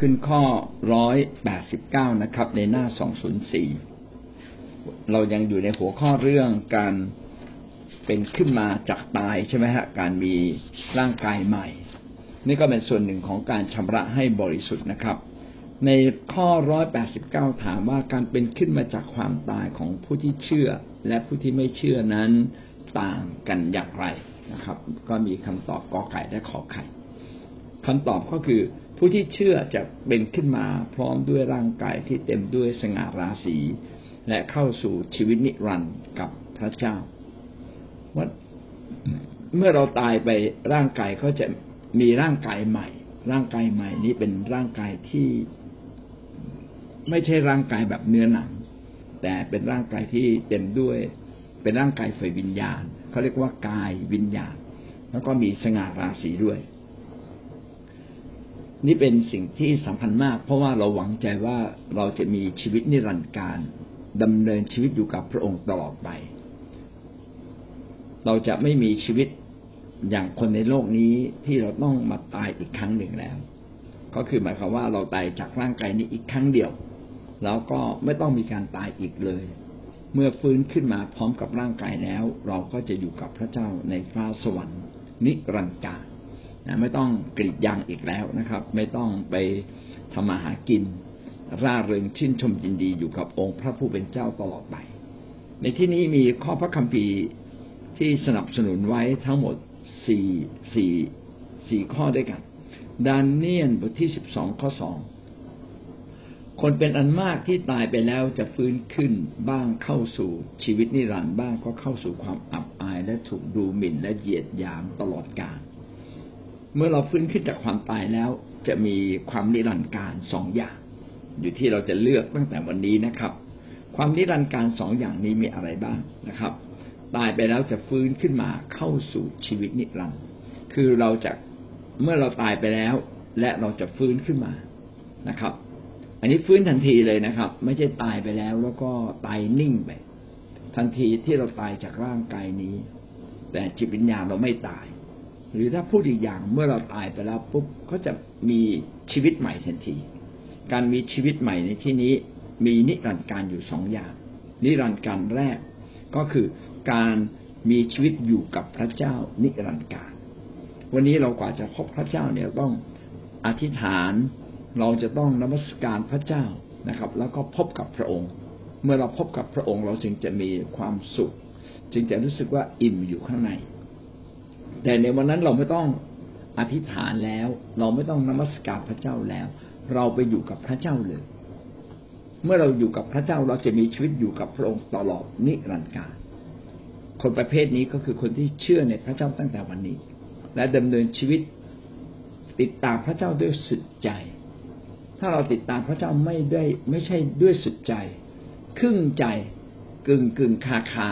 ขึ้นข้อร้อยแปดสิบเก้านะครับ ในหน้าสองศูนย์สี่เรายังอยู่ในหัวข้อเรื่องการเป็นขึ้นมาจากตายใช่ไหมฮะการมีร่างกายใหม่ นี่ก็เป็นส่วนหนึ่งของการชำระให้บริสุทธิ์นะครับ ในข้อร้อยแปดสิบเก้าถามว่าการเป็นขึ้นมาจากความตายของผู้ที่เชื่อ และผู้ที่ไม่เชื่อนั้นต่างกันอย่างไรนะครับ ก็มีคำตอบกอไก่และขอไข่คำตอบก็คือ ผู้ที่เชื่อจะเป็นขึ้นมาพร้อมด้วยร่างกายที่เต็มด้วยสง่าราศีและเข้าสู่ชีวิตนิรันดร์กับพระเจ้าว่าเมื่อเราตายไปร่างกายก็จะมีร่างกายใหม่ ร่างกายใหม่นี้เป็นร่างกายที่ไม่ใช่ร่างกายแบบเนื้อหนัง แต่เป็นร่างกายที่เต็มด้วย เป็นร่างกายไฟวิญญาณเขาเรียกว่ากายวิญญาณ แล้วก็มีสง่าราศีด้วย นี่เป็นสิ่งที่สำคัญมาก เพราะว่าเราหวังใจว่าเราจะมีชีวิตนิรันดร์การดำเนินชีวิตอยู่กับพระองค์ตลอดไป เราจะไม่มีชีวิตอย่างคนในโลกนี้ที่เราต้องมาตายอีกครั้งหนึ่งแล้ว ก็คือหมายความว่าเราตายจากร่างกายนี้อีกครั้งเดียว แล้วก็ไม่ต้องมีการตายอีกเลย เมื่อฟื้นขึ้นมาพร้อมกับร่างกายแล้ว เราก็จะอยู่กับพระเจ้าในฟ้าสวรรค์นิรันดร์การ ไม่ต้องกรีดยางอีกแล้วนะครับ ไม่ต้องไปทำมาหากิน ร่าเริงชื่นชมยินดีอยู่กับองค์พระผู้เป็นเจ้าตลอดไป ในที่นี้มีข้อพระคัมภีร์ที่สนับสนุนไว้ทั้งหมดสี่สี่สี่ข้อด้วยกันดาเนียลบทที่สิบสองข้อสองคนเป็นอันมากที่ตายไปแล้วจะฟื้นขึ้นบ้างเข้าสู่ชีวิตนิรันดร์บ้างก็เข้าสู่ความอับอายและถูกดูหมิ่นและเหยียดหยามตลอดกาล เมื่อเราฟื้นขึ้นจากความตายแล้ว จะมีความนิรันดร์การสองอย่าง อยู่ที่เราจะเลือกตั้งแต่วันนี้นะครับ ความนิรันดร์การสองอย่างนี้มีอะไรบ้างนะครับ ตายไปแล้วจะฟื้นขึ้นมาเข้าสู่ชีวิตนิรันดร์คือเราจะเมื่อเราตายไปแล้ว และเราจะฟื้นขึ้นมานะครับ อันนี้ฟื้นทันทีเลยนะครับ ไม่ใช่ตายไปแล้วแล้วก็ตายนิ่งไปทันทีที่เราตายจากร่างกายนี้ แต่จิตวิญญาณเราไม่ตาย หรือถ้าพูดอีกอย่างเมื่อเราตายไปแล้วปุ๊บก็จะมีชีวิตใหม่ทันที การมีชีวิตใหม่ในที่นี้มีนิรันดร์การอยู่สองอย่าง นิรันดร์การแรกก็คือการมีชีวิตอยู่กับพระเจ้านิรันดร์การ วันนี้เรากว่าจะพบพระเจ้าเนี่ยต้องอธิษฐานเราจะต้องนมัสการพระเจ้านะครับ แล้วก็พบกับพระองค์ เมื่อเราพบกับพระองค์เราจึงจะมีความสุข จึงจะรู้สึกว่าอิ่มอยู่ข้างใน แต่ในวันนั้นเราไม่ต้องอธิษฐานแล้ว เราไม่ต้องนมัสการพระเจ้าแล้ว เราไปอยู่กับพระเจ้าเลย เมื่อเราอยู่กับพระเจ้าเราจะมีชีวิตอยู่กับพระองค์ตลอดนิรันดร์การคนประเภทนี้ก็คือคนที่เชื่อในพระเจ้าตั้งแต่วันนี้ และดำเนินชีวิตติดตามพระเจ้าด้วยสุดใจ ถ้าเราติดตามพระเจ้าไม่ได้ไม่ใช่ด้วยสุดใจ ครึ่งใจกึ่งกึ่งคาคา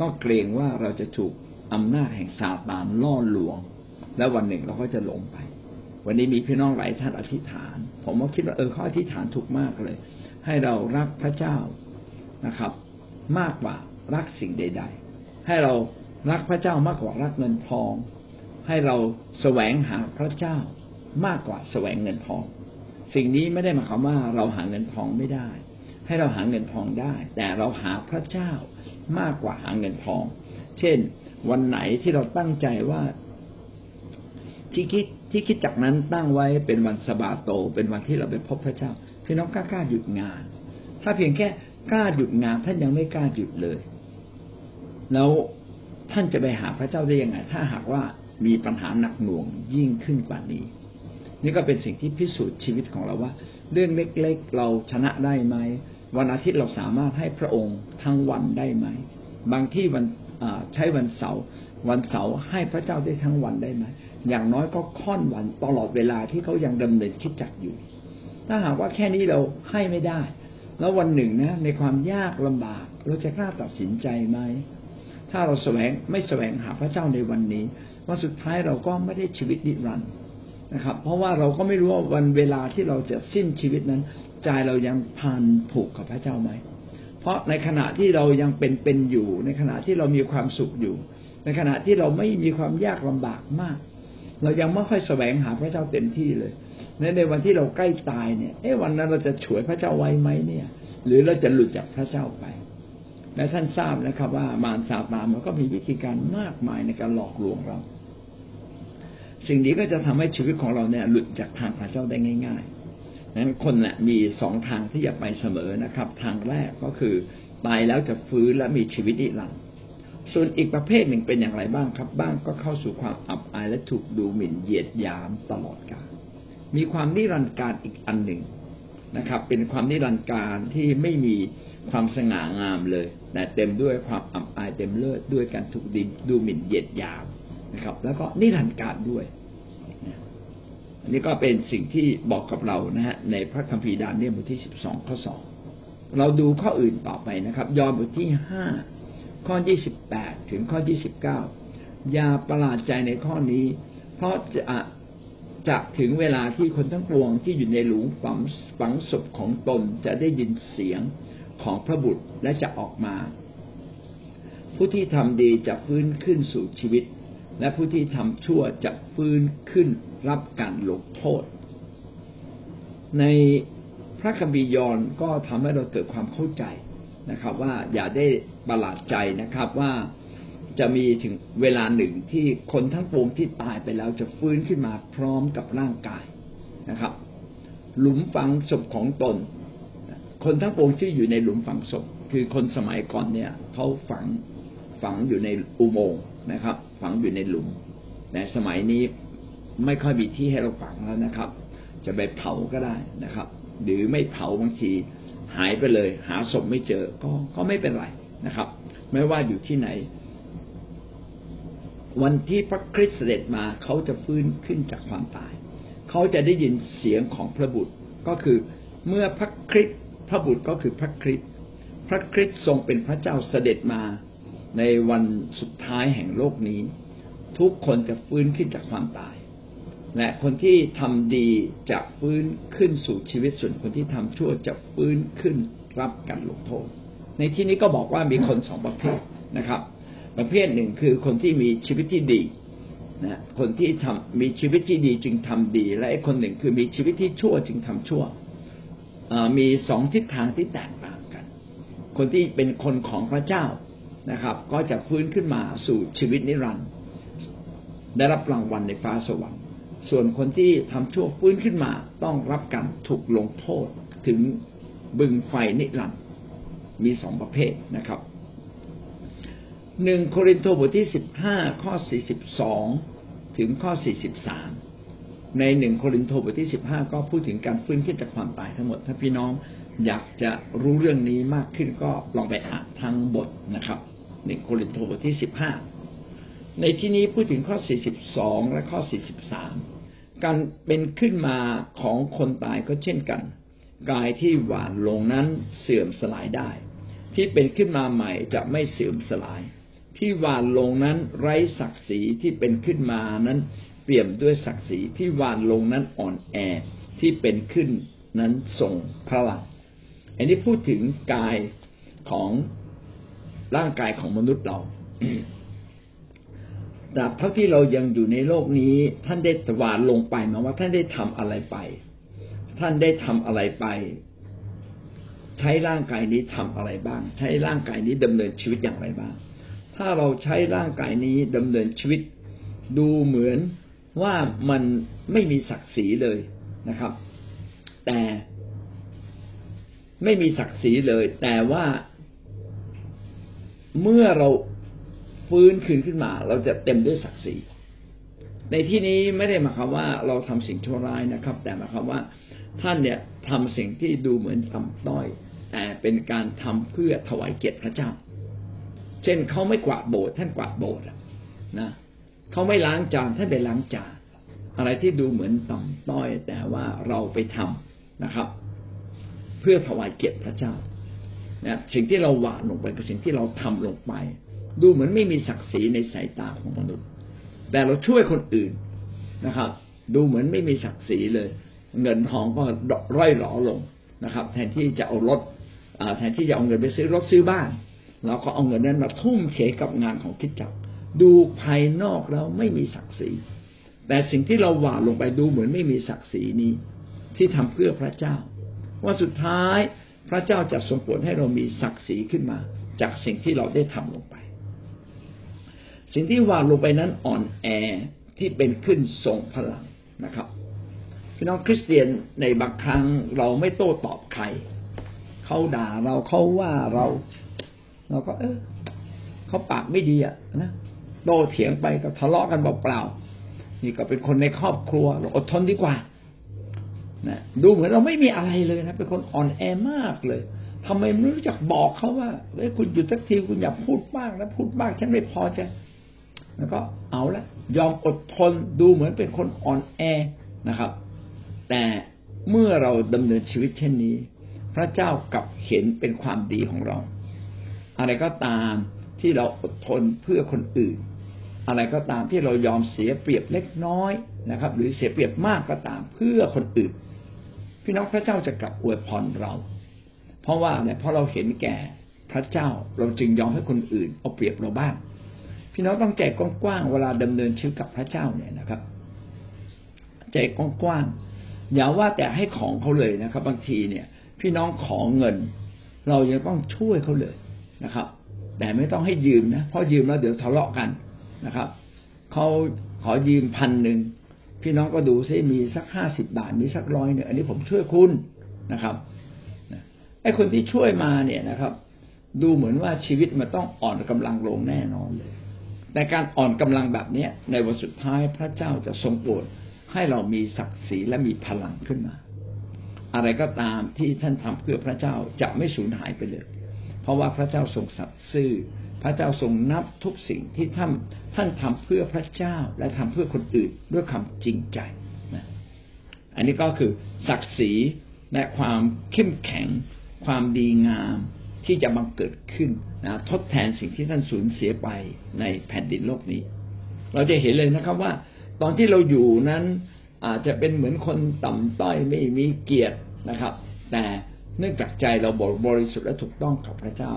ก็เกรงว่าเราจะถูก อำนาจแห่งซาตานล่อลวง แล้ววันหนึ่งเราก็จะหลงไป วันนี้มีพี่น้องหลายท่านอธิษฐาน ผมก็คิดว่าเออเขาอธิษฐานถูกมากเลย ให้เรารักพระเจ้านะครับ มากกว่ารักสิ่งใด ๆ ให้เรารักพระเจ้ามากกว่ารักเงินทอง ให้เราแสวงหาพระเจ้ามากกว่าแสวงเงินทอง สิ่งนี้ไม่ได้หมายความว่าเราหาเงินทองไม่ได้ ให้เราหาเงินทองได้ แต่เราหาพระเจ้ามากกว่าหาเงินทอง เช่น วันไหนที่เราตั้งใจว่าที่คิดที่คิดจากนั้นตั้งไว้เป็นวันสบาโต เป็นวันที่เราไปพบพระเจ้าพี่น้องกล้ากล้าหยุดงาน ถ้าเพียงแค่กล้าหยุดงานท่านยังไม่กล้าหยุดเลย แล้วท่านจะไปหาพระเจ้าได้ยังไง ถ้าหากว่ามีปัญหาหนักหน่วงยิ่งขึ้นกว่านี้ นี่ก็เป็นสิ่งที่พิสูจน์ชีวิตของเราว่า เรื่องเล็กๆ เราชนะได้ไหมวันอาทิตย์เราสามารถให้พระองค์ทั้งวันได้ไหม บางที่วัน ใช้วันเสาร์วันเสาร์ให้พระเจ้าได้ทั้งวันได้ไหมอย่างน้อยก็ค่อนวันตลอดเวลาที่เขายังดำเนินคิดจักอยู่ ถ้าหากว่าแค่นี้เราให้ไม่ได้ แล้ววันหนึ่งนะ ในความยากลำบาก เราจะกล้าตัดสินใจไหมถ้าเราแสวงไม่แสวงหาพระเจ้าในวันนี้วันสุดท้ายเราก็ไม่ได้ชีวิตนิรันดร์นะครับ เพราะว่าเราก็ไม่รู้ว่าวันเวลาที่เราจะสิ้นชีวิตนั้น ใจเรายังพันผูกกับพระเจ้าไหม เพราะในขณะที่เรายังเป็นเป็นอยู่ ในขณะที่เรามีความสุขอยู่ ในขณะที่เราไม่มีความยากลำบากมาก เรายังไม่ค่อยแสวงหาพระเจ้าเต็มที่เลยในในวันที่เราใกล้ตายเนี่ยเอ๊ะวันนั้นเราจะฉวยพระเจ้าไว้ไหมเนี่ย หรือเราจะหลุดจากพระเจ้าไป และท่านทราบนะครับ ว่ามารซาตานมันก็มีวิธีการมากมายในการหลอกลวงเรา สิ่งนี้ก็จะทำให้ชีวิตของเราเนี่ยหลุดจากทางพระเจ้าได้ง่าย ๆ นั้นคนนี่ยมีสองทางที่จะไปเสมอนะครับ ทางแรกก็คือตายแล้วจะฟื้นและมีชีวิตนิรันดร์ส่วนอีกประเภทหนึ่งเป็นอย่างไรบ้างครับ บ้างก็เข้าสู่ความอับอายและถูกดูหมิ่นเหยียดหยามตลอดกาลมีความนิรันดร์การอีกอันหนึ่งนะครับ เป็นความนิรันดร์การที่ไม่มีความสง่างามเลยแต่เต็มด้วยความอับอายเต็มเลือดด้วยการถูกดินดูหมิ่นเหยียดหยามนะครับ แล้วก็นิรันดร์การด้วย อันนี้ก็เป็นสิ่งที่บอกกับเรานะฮะในพระคัมภีร์ดานเนียลบทที่สิบสองข้อสองเราดูข้ออื่นต่อไปนะครับ ยอห์นบทที่ห้าข้อยี่สิบแปดถึงข้อยี่สิบเก้าอย่าประหลาดใจในข้อนี้ เพราะจะจะถึงเวลาที่คนทั้งปวงที่อยู่ในหลุมฝังฝังศพของตนจะได้ยินเสียงของพระบุตรและจะออกมา ผู้ที่ทำดีจะฟื้นขึ้นสู่ชีวิต และผู้ที่ทำชั่วจะฟื้นขึ้นรับการลงโทษ ในพระคัมภีร์ยอนก็ทำให้เราเกิดความเข้าใจนะครับ ว่าอย่าได้ประหลาดใจนะครับว่าจะมีถึงเวลาหนึ่งที่คนทั้งปวงที่ตายไปแล้วจะฟื้นขึ้นมาพร้อมกับร่างกายนะครับ หลุมฝังศพของตน คนทั้งปวงที่อยู่ในหลุมฝังศพ คือคนสมัยก่อนเนี่ยเขาฝังฝังอยู่ในอุโมงค์ นะครับ ฝังอยู่ในหลุมแต่สมัยนี้ไม่ค่อยมีที่ให้เราฝังแล้วนะครับ จะไปเผาก็ได้นะครับ หรือไม่เผาบางทีหายไปเลย หาศพไม่เจอก็ก็ไม่เป็นไรนะครับ ไม่ว่าอยู่ที่ไหน วันที่พระคริสต์เสด็จมาเขาจะฟื้นขึ้นจากความตาย เขาจะได้ยินเสียงของพระบุตรก็คือเมื่อพระคริสต์พระบุตรก็คือพระคริสต์พระคริสต์ทรงเป็นพระเจ้าเสด็จมา ในวันสุดท้ายแห่งโลกนี้ ทุกคนจะฟื้นขึ้นจากความตาย และคนที่ทำดีจะฟื้นขึ้นสู่ชีวิตส่วนคนที่ทำชั่วจะฟื้นขึ้นรับการลงโทษ ในที่นี้ก็บอกว่ามีคนสองประเภทนะครับ ประเภทหนึ่งคือคนที่มีชีวิตที่ดีนะคนที่ทำมีชีวิตที่ดีจึงทำดี และอีกคนหนึ่งคือมีชีวิตที่ชั่วจึงทำชั่วมีสองทิศทางที่แตกต่างกัน คนที่เป็นคนของพระเจ้า นะครับ ก็จะฟื้นขึ้นมาสู่ชีวิตนิรันดร์ได้รับรางวัลในฟ้าสวรรค์ ส่วนคนที่ทำชั่วฟื้นขึ้นมาต้องรับการถูกลงโทษถึงบึงไฟนิรันดร์มีสองประเภทนะครับหนึ่งโครินธ์บทที่สิบห้าข้อสี่สิบสองถึงข้อสี่สิบสามในหนึ่งโครินธ์บทที่สิบห้าก็พูดถึงการฟื้นขึ้นจากความตายทั้งหมด ถ้าพี่น้องอยากจะรู้เรื่องนี้มากขึ้นก็ลองไปอ่านทั้งบทนะครับ หนึ่งโครินธ์บทที่สิบห้าในที่นี้พูดถึงข้อสี่สิบสองและข้อสี่สิบสามการเป็นขึ้นมาของคนตายก็เช่นกัน กายที่หวานลงนั้นเสื่อมสลายได้ ที่เป็นขึ้นมาใหม่จะไม่เสื่อมสลาย ที่หวานลงนั้นไร้ศักดิ์ศรีที่เป็นขึ้นมานั้น เปี่ยมด้วยศักดิ์ศรีที่หวานลงนั้นอ่อนแอที่เป็นขึ้นนั้นทรงพลังอันนี้พูดถึงกายของ ร่างกายของมนุษย์เราตราบเท่าที่เรายังอยู่ในโลกนี้ ท่านได้หวานลงไปมาว่าท่านได้ทำอะไรไป ท่านได้ทำอะไรไป ใช้ร่างกายนี้ทำอะไรบ้าง ใช้ร่างกายนี้ดำเนินชีวิตอย่างไรบ้าง ถ้าเราใช้ร่างกายนี้ดำเนินชีวิต ดูเหมือนว่ามันไม่มีศักดิ์ศรีเลยนะครับ แต่ไม่มีศักดิ์ศรีเลย แต่ว่า เมื่อเราฟื้นคืนขึ้นมา เราจะเต็มด้วยศักดิ์ศรีในที่นี้ไม่ได้หมายความว่าเราทำสิ่งชั่วร้ายนะครับ แต่หมายความว่าท่านเนี่ยทำสิ่งที่ดูเหมือนต่ำต้อย แต่เป็นการทำเพื่อถวายเกียรติพระเจ้า เช่นเขาไม่กวาดโบสถ์ท่านกวาดโบสถ์นะเขาไม่ล้างจานท่านไปล้างจานอะไรที่ดูเหมือนต่ำต้อย แต่ว่าเราไปทำนะครับ เพื่อถวายเกียรติพระเจ้า นะสิ่งที่เราหวานลงไปกับสิ่งที่เราทำลงไป ดูเหมือนไม่มีศักดิ์ศรีในสายตาของมนุษย์ แต่เราช่วยคนอื่นนะครับ ดูเหมือนไม่มีศักดิ์ศรีเลย เงินทองก็ร่อยหลอลงนะครับ แทนที่จะเอารถแทนที่จะเอาเงินไปซื้อรถซื้อบ้านเราก็เอาเงินนั้นมาทุ่มเทกับงานของคิดจักดูภายนอกแล้วไม่มีศักดิ์ศรี แต่สิ่งที่เราหวานลงไปดูเหมือนไม่มีศักดิ์ศรีนี้ ที่ทำเพื่อพระเจ้า ว่าสุดท้าย พระเจ้าจะทรงโปรดให้เรามีศักดิ์ศรีขึ้นมา จากสิ่งที่เราได้ทำลงไป สิ่งที่วานลงไปนั้นอ่อนแอที่เป็นขึ้นทรงพลังนะครับพี่น้องคริสเตียนในบางครั้งเราไม่โต้ตอบใครเขาด่าเราเขาว่าเรา เราก็ เออเขาปากไม่ดีอะนะโตเถียงไปก็ทะเลาะกันเปล่าๆนี่ก็เป็นคนในครอบครัวเราอดทนดีกว่า นะดูเหมือนเราไม่มีอะไรเลยนะเป็นคนอ่อนแอมากเลยทำไมไม่รู้จักบอกเขาว่าเฮ้ยคุณหยุดสักทีคุณอย่าพูดบ้างนะพูดบ้างฉันไม่พอใจแล้วก็เอาละยอมอดทนดูเหมือนเป็นคนอ่อนแอนะครับ แต่เมื่อเราดำเนินชีวิตเช่นนี้ พระเจ้ากลับเห็นเป็นความดีของเรา อะไรก็ตามที่เราอดทนเพื่อคนอื่น อะไรก็ตามที่เรายอมเสียเปรียบเล็กน้อยนะครับ หรือเสียเปรียบมากก็ตามเพื่อคนอื่น พี่น้องพระเจ้าจะกลับอวยพรเรา เพราะว่าเนี่ยเพราะเราเห็นแก่พระเจ้าเราจึงยอมให้คนอื่นเอาเปรียบเราบ้าง พี่น้องต้องใจกว้างๆเวลาดำเนินชีวิตกับพระเจ้าเนี่ยนะครับ ใจกว้างๆอย่าว่าแต่ให้ของเขาเลยนะครับ บางทีเนี่ย พี่น้องขอเงิน เรายังต้องช่วยเขาเลยนะครับ แต่ไม่ต้องให้ยืมนะเพราะยืมแล้วเดี๋ยวทะเลาะกันนะครับเขาขอยืมพันหนึ่ง พี่น้องก็ดูซิมีสักห้าสิบบาท มีสักร้อยเนี่ยอันนี้ผมช่วยคุณนะครับไอ้คนที่ช่วยมาเนี่ยนะครับ ดูเหมือนว่าชีวิตมันต้องอ่อนกำลังลงแน่นอนเลยแต่การอ่อนกำลังแบบเนี้ย ในวันสุดท้ายพระเจ้าจะทรงโปรดให้เรามีศักดิ์ศรีและมีพลังขึ้นมา อะไรก็ตามที่ท่านทำเพื่อพระเจ้าจะไม่สูญหายไปเลย เพราะว่าพระเจ้าทรงสัตย์ซื่อ ระเจ้าทรงนับทุกสิ่งที่ท่านท่านทำเพื่อพระเจ้าและทำเพื่อคนอื่นด้วยคำจริงใจนะอันนี้ก็คือศักดิ์ศรีและความเข้มแข็ง ความดีงามที่จะบังเกิดขึ้นนะทดแทนสิ่งที่ท่านสูญเสียไปในแผ่นดินโลกนี้ เราจะเห็นเลยนะครับว่า ตอนที่เราอยู่นั้นอาจจะเป็นเหมือนคนต่ำต้อยไม่มีเกียรตินะครับ แต่เนื่องจากใจเราบริสุทธิ์และถูกต้องกับพระเจ้า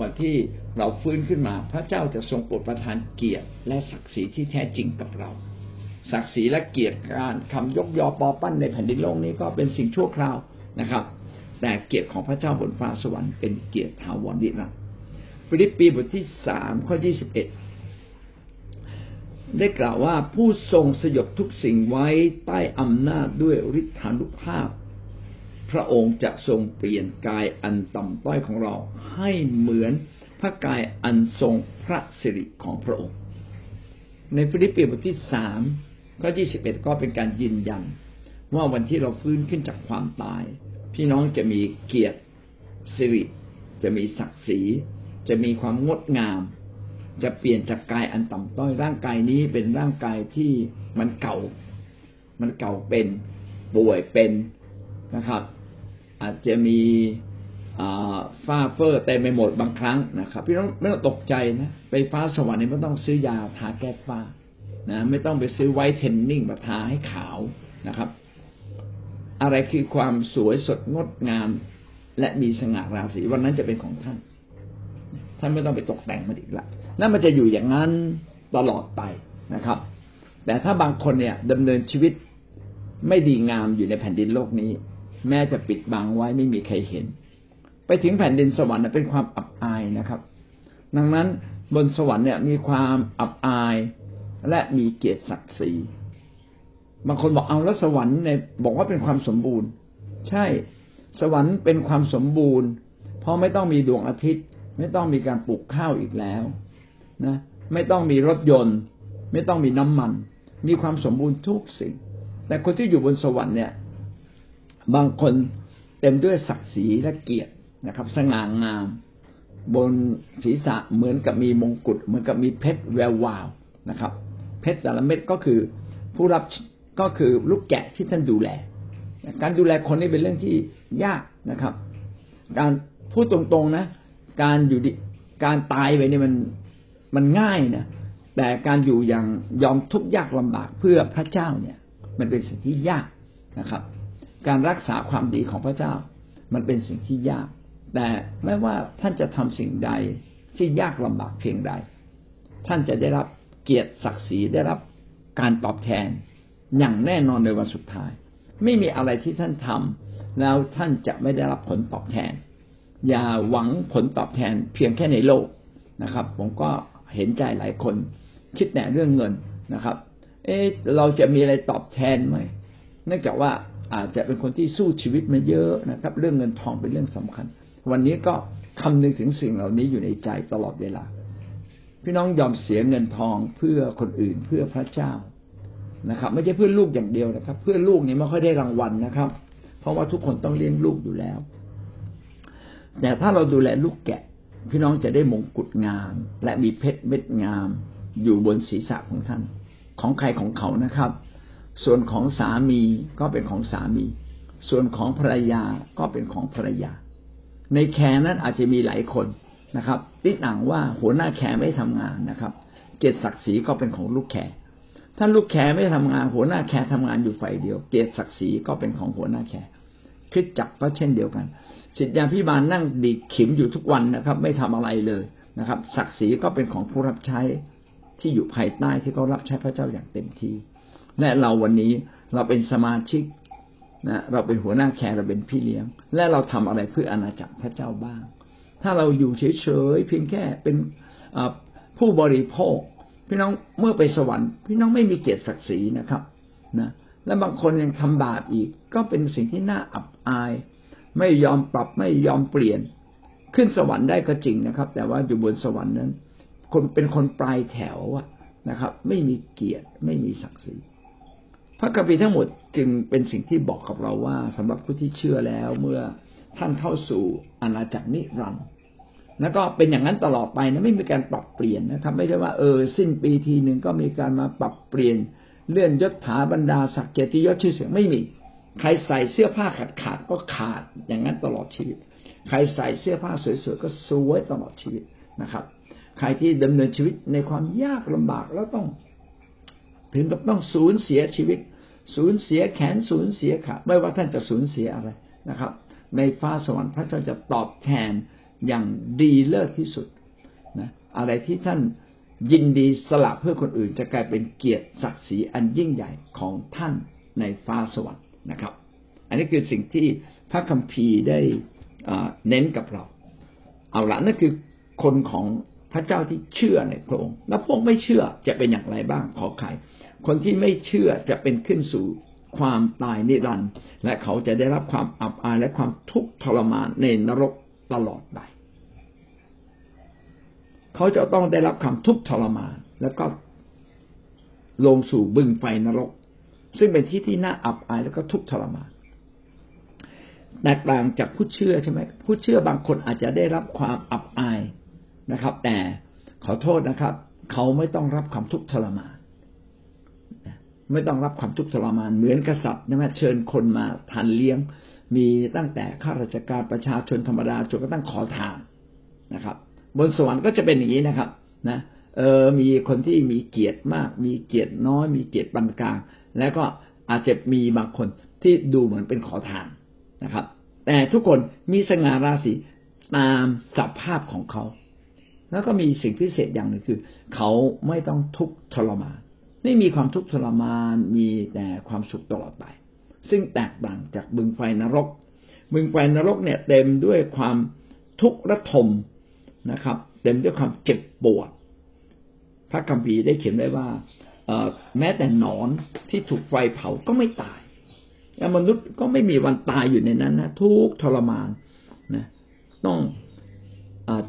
วันที่เราฟื้นขึ้นมา พระเจ้าจะทรงโปรดประทานเกียรติและศักดิ์ศรีที่แท้จริงกับเรา ศักดิ์ศรีและเกียรติการคำยกยอปอปั้นในแผ่นดินโลกนี้ก็เป็นสิ่งชั่วคราวนะครับ แต่เกียรติของพระเจ้าบนฟ้าสวรรค์เป็นเกียรติถาวรนิรันดร์ฟิลิปปีบทที่สามข้อยี่สิบเอ็ดได้กล่าวว่าผู้ทรงสยบทุกสิ่งไว้ใต้อำนาจด้วยฤทธานุภาพ พระองค์จะทรงเปลี่ยนกายอันต่ำต้อยของเราให้เหมือนพระกายอันทรงพระสิริของพระองค์ ในฟิลิปปีบทที่สามข้อที่สิบเอ็ดก็เป็นการยืนยัน ว่าวันที่เราฟื้นขึ้นจากความตาย พี่น้องจะมีเกียรติสิริ จะมีศักดิ์ศรี จะมีความงดงาม จะเปลี่ยนจากกายอันต่ำต้อยร่างกายนี้เป็นร่างกายที่มันเก่า มันเก่าเป็นป่วยเป็นนะครับ อาจจะมีฝ้าเฟอร์เต็มไปหมดบางครั้งนะครับพี่น้องไม่ต้องตกใจนะไปฟ้าสวรรค์นี่ไม่ต้องซื้อยาทาแก้ฝ้านะไม่ต้องไปซื้อไวท์เทนนิ่งมาทาให้ขาวนะครับ อะไรคือความสวยสดงดงาม และมีสง่าราศีวันนั้นจะเป็นของท่าน ท่านไม่ต้องไปตกแต่งมันอีกละนั่นมันจะอยู่อย่างนั้นตลอดไปนะครับ แต่ถ้าบางคนเนี่ยดำเนินชีวิตไม่ดีงามอยู่ในแผ่นดินโลกนี้ แม้จะปิดบังไว้ไม่มีใครเห็น ไปถึงแผ่นดินสวรรค์เป็นความอับอายนะครับ ดังนั้นบนสวรรค์เนี่ยมีความอับอายและมีเกียรติศักดิ์ศรีบางคนบอกเอาแล้วสวรรค์เนี่ยบอกว่าเป็นความสมบูรณ์ ใช่ สวรรค์เป็นความสมบูรณ์ เพราะไม่ต้องมีดวงอาทิตย์ ไม่ต้องมีการปลูกข้าวอีกแล้วนะไม่ต้องมีรถยนต์ ไม่ต้องมีน้ำมัน มีความสมบูรณ์ทุกสิ่ง แต่คนที่อยู่บนสวรรค์เนี่ย บางคนเต็มด้วยศักดิ์ศรีและเกียรตินะครับ สง่างาม บนศีรษะเหมือนกับมีมงกุฎเหมือนกับมีเพชรแวววาวนะครับ เพชรแต่ละเม็ดก็คือผู้รับก็คือลูกแกะที่ท่านดูแล การดูแลคนนี้เป็นเรื่องที่ยากนะครับ การพูดตรงๆนะ การอยู่การตายไปนี่มันมันง่ายนะแต่การอยู่อย่างยอมทุกข์ยากลำบากเพื่อพระเจ้าเนี่ย มันเป็นสิ่งที่ยากนะครับ การรักษาความดีของพระเจ้า มันเป็นสิ่งที่ยาก แต่ไม่ว่าท่านจะทำสิ่งใดที่ยากลำบากเพียงใด ท่านจะได้รับเกียรติศักดิ์ศรีได้รับการตอบแทนอย่างแน่นอนในวันสุดท้าย ไม่มีอะไรที่ท่านทำแล้วท่านจะไม่ได้รับผลตอบแทน อย่าหวังผลตอบแทนเพียงแค่ในโลกนะครับ ผมก็เห็นใจหลายคน คิดแต่เรื่องเงินนะครับ เอ๊ะเราจะมีอะไรตอบแทนไหมเนื่องจากว่า อาจจะเป็นคนที่สู้ชีวิตมาเยอะนะครับ เรื่องเงินทองเป็นเรื่องสำคัญ วันนี้ก็คำนึงถึงสิ่งเหล่านี้อยู่ในใจตลอดเวลา พี่น้องยอมเสียเงินทองเพื่อคนอื่นเพื่อพระเจ้านะครับ ไม่ใช่เพื่อลูกอย่างเดียวนะครับ เพื่อลูกนี้ไม่ค่อยได้รางวัลนะครับ เพราะว่าทุกคนต้องเลี้ยงลูกอยู่แล้ว แต่ถ้าเราดูแลลูกแกะ พี่น้องจะได้มงกุฎงามและมีเพชรเม็ดงาม อยู่บนศีรษะของท่าน ของใครของเขานะครับ ส่วนของสามีก็เป็นของสามี ส่วนของภรรยาก็เป็นของภรรยา ใน care นั้นอาจจะมีหลายคนนะครับ ติดหนังว่าหัวหน้า care ไม่ทำงานนะครับ เกียรติศักดิ์ศรีก็เป็นของลูก care ถ้าลูก care ไม่ทำงาน หัวหน้า care ทำงานอยู่ฝ่ายเดียว เกียรติศักดิ์ศรีก็เป็นของหัวหน้า care คริสตจักรก็เช่นเดียวกันศิษยาภิบาลนั่งตีขิมอยู่ทุกวันนะครับ ไม่ทำอะไรเลยนะครับ ศักดิ์ศรีก็เป็นของผู้รับใช้ที่อยู่ภายใต้ที่เขารับใช้พระเจ้าอย่างเต็มที่ และเราวันนี้เราเป็นสมาชิกนะเราเป็นหัวหน้าแคร์เราเป็นพี่เลี้ยง และเราทำอะไรเพื่ออาณาจักรพระเจ้าบ้าง ถ้าเราอยู่เฉยๆเพียงแค่เป็นผู้บริโภค พี่น้องเมื่อไปสวรรค์ พี่น้องไม่มีเกียรติศักดิ์ศรีนะครับนะและบางคนยังทำบาปอีก ก็เป็นสิ่งที่น่าอับอาย ไม่ยอมปรับไม่ยอมเปลี่ยน ขึ้นสวรรค์ได้ก็จริงนะครับ แต่ว่าอยู่บนสวรรค์นั้น คนเป็นคนปลายแถวนะครับ ไม่มีเกียรติไม่มีศักดิ์ศรี พระคัมภีร์ทั้งหมดจึงเป็นสิ่งที่บอกกับเราว่าสำหรับผู้ที่เชื่อแล้วเมื่อท่านเข้าสู่อาณาจักรนิรันดร์แล้วก็เป็นอย่างนั้นตลอดไปนะไม่มีการปรับเปลี่ยนนะครับ ไม่ใช่ว่าเออสิ้นปีทีหนึ่งก็มีการมาปรับเปลี่ยนเลื่อนยศถาบรรดาศักดิ์เกียรติยศชื่อเสียงไม่มี ใครใส่เสื้อผ้าขาดขาดก็ขาดอย่างนั้นตลอดชีวิต ใครใส่เสื้อผ้าสวยๆก็สวยตลอดชีวิตนะครับ ใครที่ดำเนินชีวิตในความยากลำบากแล้วต้อง ถึงกับต้องสูญเสียชีวิต สูญเสียแขนสูญเสียขาไม่ว่าท่านจะสูญเสียอะไรนะครับ ในฟ้าสวรรค์พระเจ้าจะตอบแทนอย่างดีเลิศที่สุดนะอะไรที่ท่านยินดีสละเพื่อคนอื่นจะกลายเป็นเกียรติศักดิ์ศรีอันยิ่งใหญ่ของท่านในฟ้าสวรรค์นะครับ อันนี้คือสิ่งที่พระคัมภีร์ได้เน้นกับเรา เอาละนั่นคือคนของ พระเจ้าที่เชื่อในพระองค์ แล้วพวกไม่เชื่อจะเป็นอย่างไรบ้างขอไข่คนที่ไม่เชื่อจะเป็นขึ้นสู่ความตายนิรันดร์และเขาจะได้รับความอับอายและความทุกข์ทรมานในนรกตลอดไป เขาจะต้องได้รับความทุกข์ทรมาน แล้วก็ลงสู่บึงไฟนรก ซึ่งเป็นที่ที่น่าอับอายแล้วก็ทุกข์ทรมานแตกต่างจากผู้เชื่อใช่ไหมผู้เชื่อบางคนอาจจะได้รับความอับอาย นะครับ แต่ขอโทษนะครับ เขาไม่ต้องรับความทุกข์ทรมานไม่ต้องรับความทุกข์ทรมาน เหมือนกษัตริย์นะเชิญคนมาทานเลี้ยง มีตั้งแต่ข้าราชการประชาชนธรรมดาจนกระทั่งขอทานนะครับ บนสวรรค์ก็จะเป็นอย่างนี้นะครับ นะเออมีคนที่มีเกียรติมาก มีเกียรติน้อย มีเกียรติปานกลาง แล้วก็อาจจะมีบางคนที่ดูเหมือนเป็นขอทานนะครับ แต่ทุกคนมีสง่าราศีตามสภาพของเขา แล้วก็มีสิ่งพิเศษอย่างหนึ่งคือ เขาไม่ต้องทุกข์ทรมาน ไม่มีความทุกข์ทรมานมีแต่ความสุขตลอดไป ซึ่งแตกต่างจากบึงไฟนรก บึงไฟนรกเนี่ยเต็มด้วยความทุกข์ระทมนะครับ เต็มด้วยความเจ็บปวด พระคัมภีร์ได้เขียนไว้ว่าแม้แต่หนอนที่ถูกไฟเผาก็ไม่ตายมนุษย์ก็ไม่มีวันตายอยู่ในนั้นนะทุกทรมานนะต้อง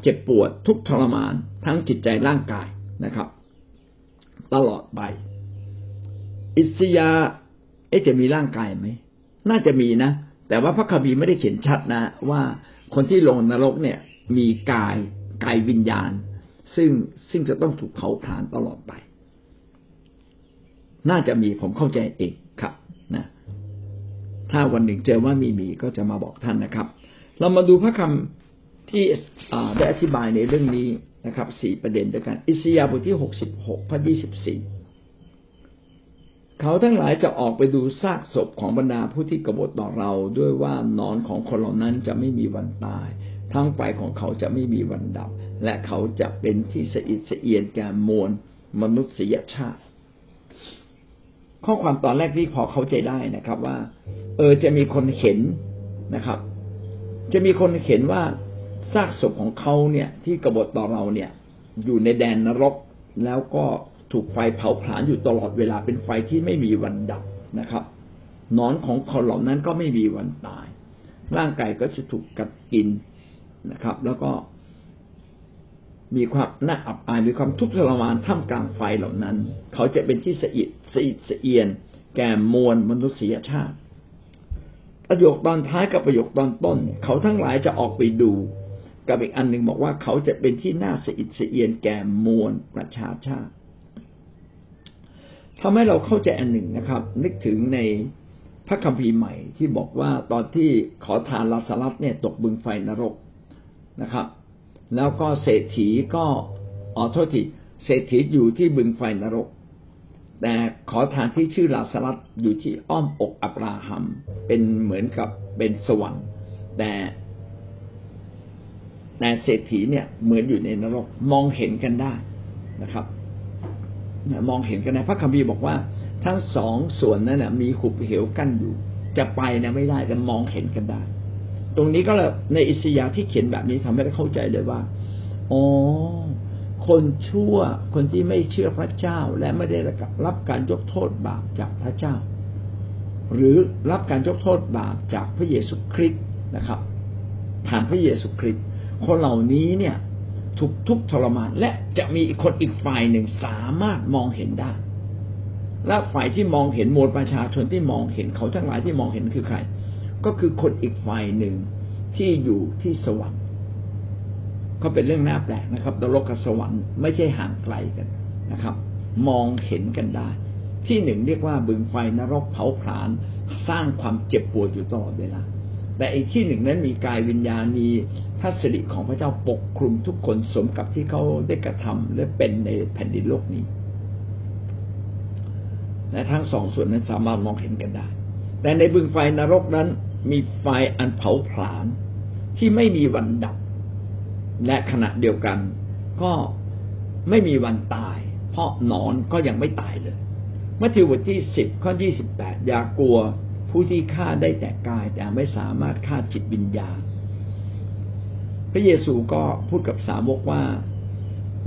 เจ็บปวดทุกทรมานทั้งจิตใจร่างกายนะครับ ตลอดไป อิสยาเอจะมีร่างกายไหมน่าจะมีนะ แต่ว่าพระคัมภีร์ไม่ได้เขียนชัดนะ ว่าคนที่ลงนรกเนี่ย มีกายกายวิญญาณ ซึ่งซึ่งจะต้องถูกเผาผลาญตลอดไป น่าจะมีผมเข้าใจเองครับนะถ้าวันหนึ่งเจอว่ามีมีก็จะมาบอกท่านนะครับ เรามาดูพระคำ ที่ได้อธิบายในเรื่องนี้นะครับสี่ประเด็นด้วยกัน อิสยาบทที่หกสิบหกข้อยี่สิบสี่เขาทั้งหลายจะออกไปดูซากศพของบรรดาผู้ที่กบฏต่อเรา ด้วยว่านอนของคนเหล่านั้นจะไม่มีวันตายทั้งไฟของเขาจะไม่มีวันดับ และเขาจะเป็นที่สะอิดสะเอียนแก่มวลมนุษยชาติ ข้อความตอนแรกที่พอเข้าใจได้นะครับว่า เออจะมีคนเห็นนะครับ จะมีคนเห็นว่า ซากศพของเขาเนี่ย ที่กบฏต่อเราเนี่ย อยู่ในแดนนรก แล้วก็ถูกไฟเผาผลาญอยู่ตลอดเวลาเป็นไฟที่ไม่มีวันดับนะครับนอนของคนเหล่านั้นก็ไม่มีวันตาย ร่างกายก็จะถูกกัดกินนะครับ แล้วก็มีความน่าอับอายมีความทุกข์ทรมานท่ามกลางไฟเหล่านั้น เขาจะเป็นที่สะอิดสะอิดสะเอียน แก่มวลมนุษยชาติ ประโยคตอนท้ายกับประโยคตอนต้น เขาทั้งหลายจะออกไปดู กับอีกอันหนึ่งบอกว่าเขาจะเป็นที่น่าสะอิดสะเอียนแก่มวลประชาชาติทำให้เราเข้าใจอันหนึ่งนะครับ นึกถึงในพระคัมภีร์ใหม่ที่บอกว่าตอนที่ขอทานลาสลัสเนี่ยตกบึงไฟนรกนะครับ แล้วก็เศรษฐีก็อ๋อโทษทีเศรษฐีอยู่ที่บึงไฟนรก แต่ขอทานที่ชื่อลาสลัสอยู่ที่อ้อมอกอับราฮัมเป็นเหมือนกับเป็นสวรรค์แต่ แต่เศรษฐีเนี่ยเหมือนอยู่ในนรกมองเห็นกันได้นะครับมองเห็นกันในพระคัมภีร์บอกว่า ทั้งสองส่วนนั้นนะมีหุบเหวกั้นอยู่ จะไปนะไม่ได้แต่มองเห็นกันได้ ตรงนี้ก็เลยในอิสยาห์ที่เขียนแบบนี้ทำให้เราเข้าใจเลยว่าอ๋อคนชั่วคนที่ไม่เชื่อพระเจ้าและไม่ได้รับการยกโทษบาปจากพระเจ้า หรือรับการยกโทษบาปจากพระเยซูคริสต์นะครับ ผ่านพระเยซูคริสต์ คนเหล่านี้เนี่ยถูกทุกทรมาน และจะมีคนอีกฝ่ายหนึ่งสามารถมองเห็นได้ และฝ่ายที่มองเห็นมวลประชาชนที่มองเห็นเขาทั้งหลายที่มองเห็นคือใคร ก็คือคนอีกฝ่ายหนึ่งที่อยู่ที่สวรรค์ก็เป็นเรื่องน่าแปลกนะครับนรกกับสวรรค์ไม่ใช่ห่างไกลกันนะครับ มองเห็นกันได้ ที่หนึ่งเรียกว่าบึงไฟนรกเผาผลาญสร้างความเจ็บปวดอยู่ตลอดเวลา แต่อีกที่หนึ่งนั้นมีกายวิญญาณมีพระสิริของพระเจ้าปกคลุมทุกคนสมกับที่เขาได้กระทำและเป็นในแผ่นดินโลกนี้และทั้งสองส่วนนั้นสามารถมองเห็นกันได้ แต่ในบึงไฟนรกนั้น มีไฟอันเผาผลาญที่ไม่มีวันดับ และขณะเดียวกัน ก็ไม่มีวันตาย เพราะนอนก็ยังไม่ตายเลยมัทธิวบทที่สิบข้อยี่สิบแปดอย่ากลัว ผู้ที่ฆ่าได้แต่กายแต่ไม่สามารถฆ่าจิตวิญญาณ พระเยซูก็พูดกับสาวกว่า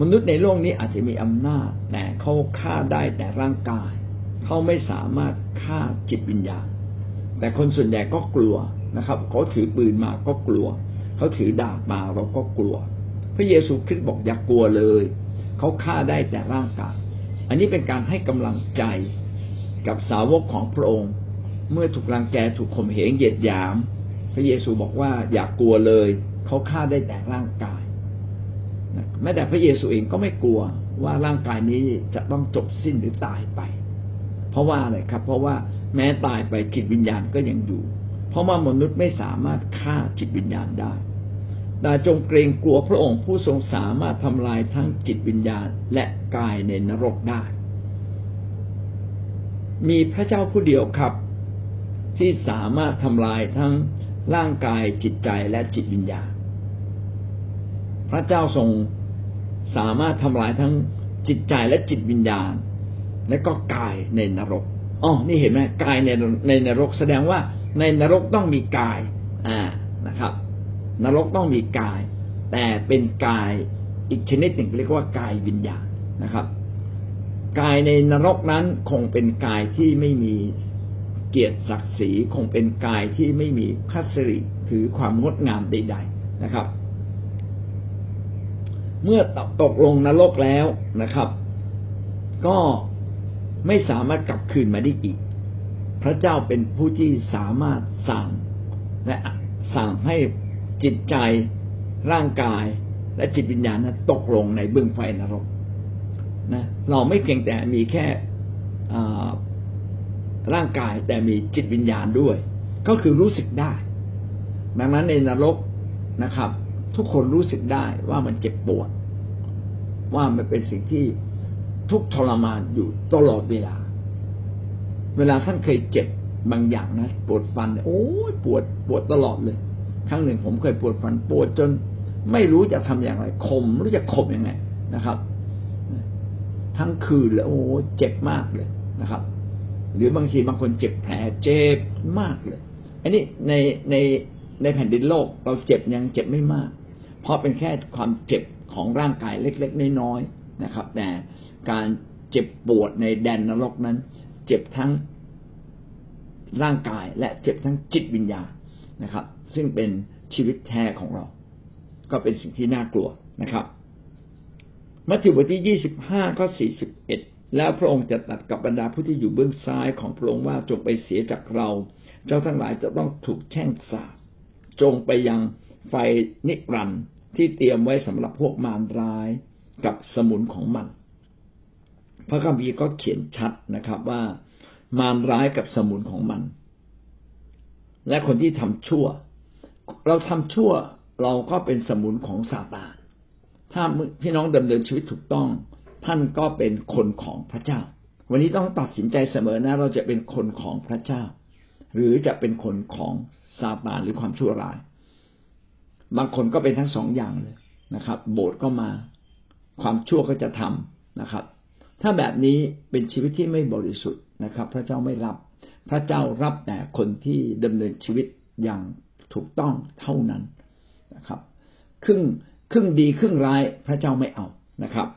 มนุษย์ในโลกนี้อาจจะมีอำนาจ แต่เขาฆ่าได้แต่ร่างกาย เขาไม่สามารถฆ่าจิตวิญญาณ แต่คนส่วนใหญ่ก็กลัวนะครับเขาถือปืนมาก็กลัว เขาถือดาบมาเราก็กลัว พระเยซูคริสต์บอกอย่ากกลัวเลย เขาฆ่าได้แต่ร่างกาย อันนี้เป็นการให้กำลังใจกับสาวกของพระองค์ เมื่อถูกรังแกถูกข่มเหงเหยียดหยาม พระเยซูบอกว่าอย่ากกลัวเลยเขาฆ่าได้แต่ร่างกายแม้แต่พระเยซูเองก็ไม่กลัวว่าร่างกายนี้จะต้องจบสิ้นหรือตายไป เพราะว่าอะไรครับ เพราะว่าแม้ตายไปจิตวิญญาณก็ยังอยู่ เพราะว่ามนุษย์ไม่สามารถฆ่าจิตวิญญาณได้แต่จงเกรงกลัวพระองค์ผู้ทรงสามารถทำลายทั้งจิตวิญญาณและกายในนรกได้ มีพระเจ้าผู้เดียวครับ ที่สามารถทำลายทั้งร่างกายจิตใจและจิตวิญญาณ พระเจ้าทรงสามารถทำลายทั้งจิตใจและจิตวิญญาณ และก็กายในนรกอ๋อนี่เห็นไหมกายในในนรกแสดงว่าในนรกต้องมีกาย อ่านะครับ นรกต้องมีกาย แต่เป็นกายอีกชนิดหนึ่งเรียกว่ากายวิญญาณนะครับ กายในนรกนั้นคงเป็นกายที่ไม่มี เกียรติศักดิ์ศรีคงเป็นกายที่ไม่มีคัสริถือความงดงามใด ๆนะครับ เมื่อตกลงนรกแล้วนะครับ ก็ไม่สามารถกลับคืนมาได้อีก พระเจ้าเป็นผู้ที่สามารถสั่งและสั่งให้จิตใจร่างกายและจิตวิญญาณนั้นตกลงในบึงไฟนรกนะเราไม่เพียงแต่มีแค่ ร่างกายแต่มีจิตวิญญาณด้วย ก็คือรู้สึกได้ ดังนั้นในนรกนะครับ ทุกคนรู้สึกได้ว่ามันเจ็บปวด ว่ามันเป็นสิ่งที่ทุกทรมานอยู่ตลอดเวลา เวลาท่านเคยเจ็บบางอย่างนะปวดฟัน โอ้ยปวดปวดตลอดเลย ครั้งหนึ่งผมเคยปวดฟันปวดจนไม่รู้จะทำอย่างไรคมรู้จะคมยังไงนะครับ ทั้งคืนเลยโอ้เจ็บมากเลยนะครับ หรือบางทีบางคนเจ็บแผลเจ็บมากเลย อันนี้ในในในแผ่นดินโลกเราเจ็บยังเจ็บไม่มาก เพราะเป็นแค่ความเจ็บของร่างกายเล็ก ๆ น้อยๆนะครับ แต่การเจ็บปวดในแดนนรกนั้น เจ็บทั้งร่างกายและเจ็บทั้งจิตวิญญาณนะครับ ซึ่งเป็นชีวิตแท้ของเรา ก็เป็นสิ่งที่น่ากลัวนะครับมัทธิวบทที่ยี่สิบห้าข้อสี่สิบเอ็ด แล้วพระองค์จะตัดกับบรรดาผู้ที่อยู่เบื้องซ้ายของพระองค์ว่าจงไปเสียจากเรา เจ้าทั้งหลายจะต้องถูกแช่งสาบจงไปยังไฟนิรันดร์ที่เตรียมไว้สำหรับพวกมารร้ายกับสมุนของมัน พระคัมภีร์ก็เขียนชัดนะครับว่ามารร้ายกับสมุนของมัน และคนที่ทำชั่ว เราทำชั่วเราก็เป็นสมุนของซาตานถ้าพี่น้องดำเนินชีวิตถูกต้อง ท่านก็เป็นคนของพระเจ้า วันนี้ต้องตัดสินใจเสมอนะ เราจะเป็นคนของพระเจ้า หรือจะเป็นคนของซาตานหรือความชั่วร้าย บางคนก็เป็นทั้งสองอย่างเลยนะครับ โบสถ์ก็มาความชั่วก็จะทำนะครับ ถ้าแบบนี้เป็นชีวิตที่ไม่บริสุทธิ์นะครับ พระเจ้าไม่รับ พระเจ้ารับแต่คนที่ดำเนินชีวิตอย่างถูกต้องเท่านั้นนะครับ ครึ่งครึ่งดีครึ่งร้ายพระเจ้าไม่เอานะครับ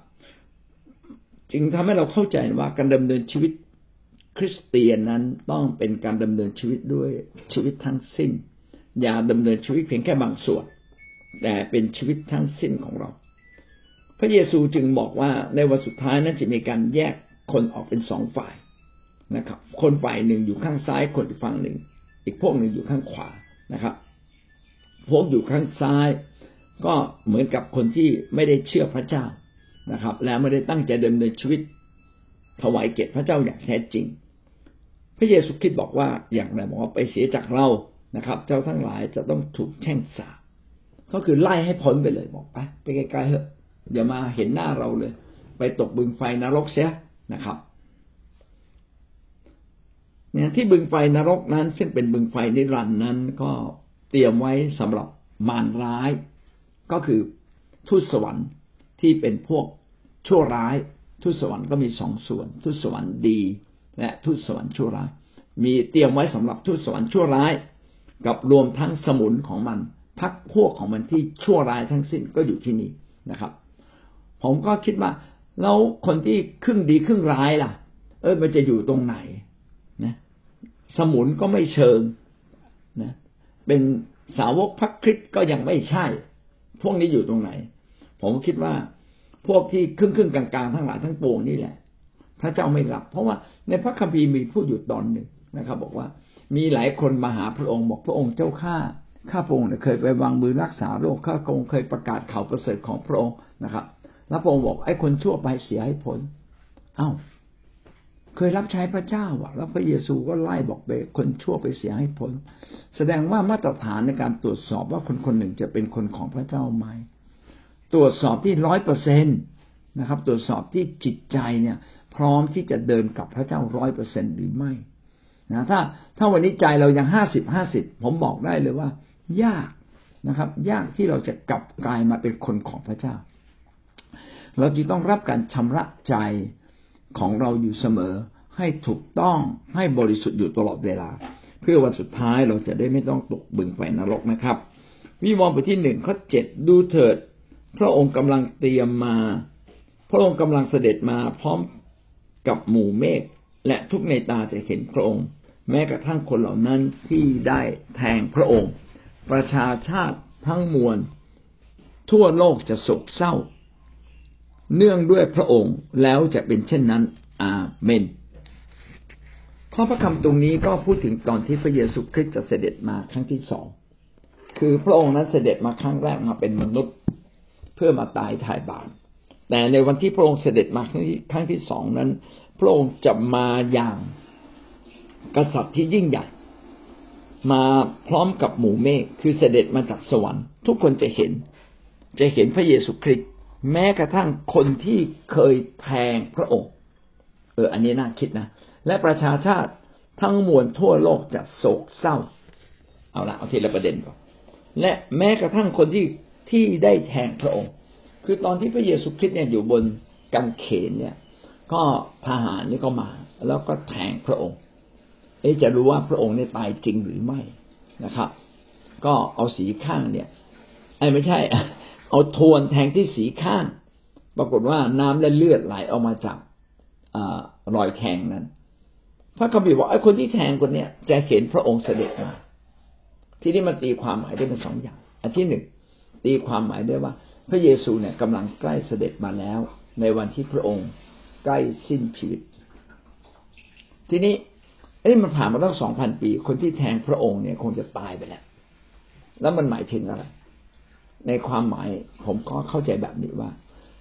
จึงทำให้เราเข้าใจว่าการดำเนินชีวิตคริสเตียนนั้นต้องเป็นการดำเนินชีวิตด้วยชีวิตทั้งสิ้น อย่าดำเนินชีวิตเพียงแค่บางส่วน แต่เป็นชีวิตทั้งสิ้นของเรา พระเยซูจึงบอกว่าในวันสุดท้ายนั้นจะมีการแยกคนออกเป็นสองฝ่ายนะครับ คนฝ่ายหนึ่งอยู่ข้างซ้ายคนอีกฝั่งหนึ่ง อีกพวกหนึ่งอยู่ข้างขวานะครับ พวกอยู่ข้างซ้าย ก็เหมือนกับคนที่ไม่ได้เชื่อพระเจ้า นะครับ และไม่ได้ตั้งใจดำเนินชีวิตถวายเกียรติพระเจ้าอย่างแท้จริง พระเยซูคริสต์บอกว่าอย่างไรบอกว่าไปเสียจากเรานะครับ เจ้าทั้งหลายจะต้องถูกแช่งสาบก็คือไล่ให้พ้นไปเลยบอกไปไปไกลๆเถอะอย่ามาเห็นหน้าเราเลย ไปตกบึงไฟนรกเสียนะครับเนี่ยที่บึงไฟนรกนั้น ซึ่งเป็นบึงไฟนิรันดร์นั้น ก็เตรียมไว้สำหรับมารร้าย ก็คือทูตสวรรค์ที่เป็นพวก ชั่วร้ายทูตสวรรค์ก็มีสองส่วนทูตสวรรค์ดี และทูตสวรรค์ชั่วร้าย มีเตรียมไว้สำหรับทูตสวรรค์ชั่วร้าย กับรวมทั้งสมุนของมันพักพวกของมันที่ชั่วร้ายทั้งสิ้นก็อยู่ที่นี่นะครับ ผมก็คิดว่าแล้วคนที่ครึ่งดีครึ่งร้ายล่ะ เออมันจะอยู่ตรงไหนนะสมุนก็ไม่เชิงนะเป็นสาวกพระคริสต์ก็ยังไม่ใช่ พวกนี้อยู่ตรงไหน ผมคิดว่า พวกที่ครึ่งครึ่งกลางๆทั้งหลายทั้งปวงนี่แหละ พระเจ้าไม่รับ เพราะว่าในพระคัมภีร์มีพูดอยู่ตอนหนึ่งนะครับ บอกว่ามีหลายคนมาหาพระองค์บอกพระองค์เจ้าข้าข้าพระองค์เคยไปวางมือรักษาโรคข้าพระองค์เคยประกาศข่าวประเสริฐของพระองค์นะครับ แล้วพระองค์บอกไอ้คนชั่วไปเสียให้พ้นเอ้า เคยรับใช้พระเจ้าอะแล้วพระเยซูก็ไล่บอกไปคนชั่วไปเสียให้พ้นแสดงว่ามาตรฐานในการตรวจสอบว่าคนคนหนึ่งจะเป็นคนของพระเจ้าไหม ตรวจสอบที่ร้อยเปอร์เซ็นตนะครับ ตรวจสอบที่จิตใจเนี่ย พร้อมที่จะเดินกับพระเจ้าร้อยเปอร์เซ็นหรือไม่นะถ้าถ้าวันนี้ใจเรายังห้าสิบห้าสิบผมบอกได้เลยว่า ยากนะครับ ยากที่เราจะกลับกลายมาเป็นคนของพระเจ้า เราจึงต้องรับการชำระใจของเราอยู่เสมอ ให้ถูกต้องให้บริสุทธิ์อยู่ตลอดเวลา เพื่อวันสุดท้ายเราจะได้ไม่ต้องตกบึงไฟนรกนะครับ วิวรณ์บทที่หนึ่งข้อเจ็ดดูเถิด พระองค์กำลังเตรียมมา พระองค์กำลังเสด็จมาพร้อมกับหมู่เมฆและทุกในตาจะเห็นพระองค์ แม้กระทั่งคนเหล่านั้นที่ได้แทงพระองค์ ประชาชาติทั้งมวล ทั่วโลกจะโศกเศร้า เนื่องด้วยพระองค์แล้วจะเป็นเช่นนั้น อาเมนข้อพระคำตรงนี้ก็พูดถึงตอนที่พระเยซูคริสต์จะเสด็จมาครั้งที่สองคือพระองค์นั้นเสด็จมาครั้งแรกมาเป็นมนุษย์ เพื่อมาตายถ่ายบาปแต่ในวันที่พระองค์เสด็จมาครั้งที่ครั้งที่สองนั้น พระองค์จะมาอย่างกษัตริย์ที่ยิ่งใหญ่ มาพร้อมกับหมู่เมฆคือเสด็จมาจากสวรรค์ ทุกคนจะเห็น จะเห็นพระเยซูคริสต์แม้กระทั่งคนที่เคยแทงพระองค์ เออ อันนี้น่าคิดนะ และประชาชาติทั้งมวลทั่วโลกจะโศกเศร้า เอาละเอาทีละประเด็นก่อนและแม้กระทั่งคนที่ ที่ได้แทงพระองค์ คือตอนที่พระเยซูคริสต์เนี่ยอยู่บนกำเขนเนี่ย ก็ทหารนี่ก็มา แล้วก็แทงพระองค์ เอ๊จะรู้ว่าพระองค์เนี่ยตายจริงหรือไม่นะครับ ก็เอาสีข้างเนี่ยไอ้ไม่ใช่ เอาทวนแทงที่สีข้าง ปรากฏว่าน้ำและเลือดไหลออกมาจากรอยแทงนั้น พระคัมภีร์บอกไอ้คนที่แทงคนเนี้ยจะเห็นพระองค์เสด็จมา ที่นี่มันตีความหมายได้เป็นสองอย่าง อันที่หนึ่ง ตีความหมายได้ว่า พระเยซูเนี่ยกำลังใกล้เสด็จมาแล้ว ในวันที่พระองค์ใกล้สิ้นชีวิต ทีนี้ไอ้มันผ่านมาตั้งสองพันปี คนที่แทงพระองค์เนี่ยคงจะตายไปแล้ว แล้วมันหมายถึงอะไร ในความหมายผมก็เข้าใจแบบนี้ว่า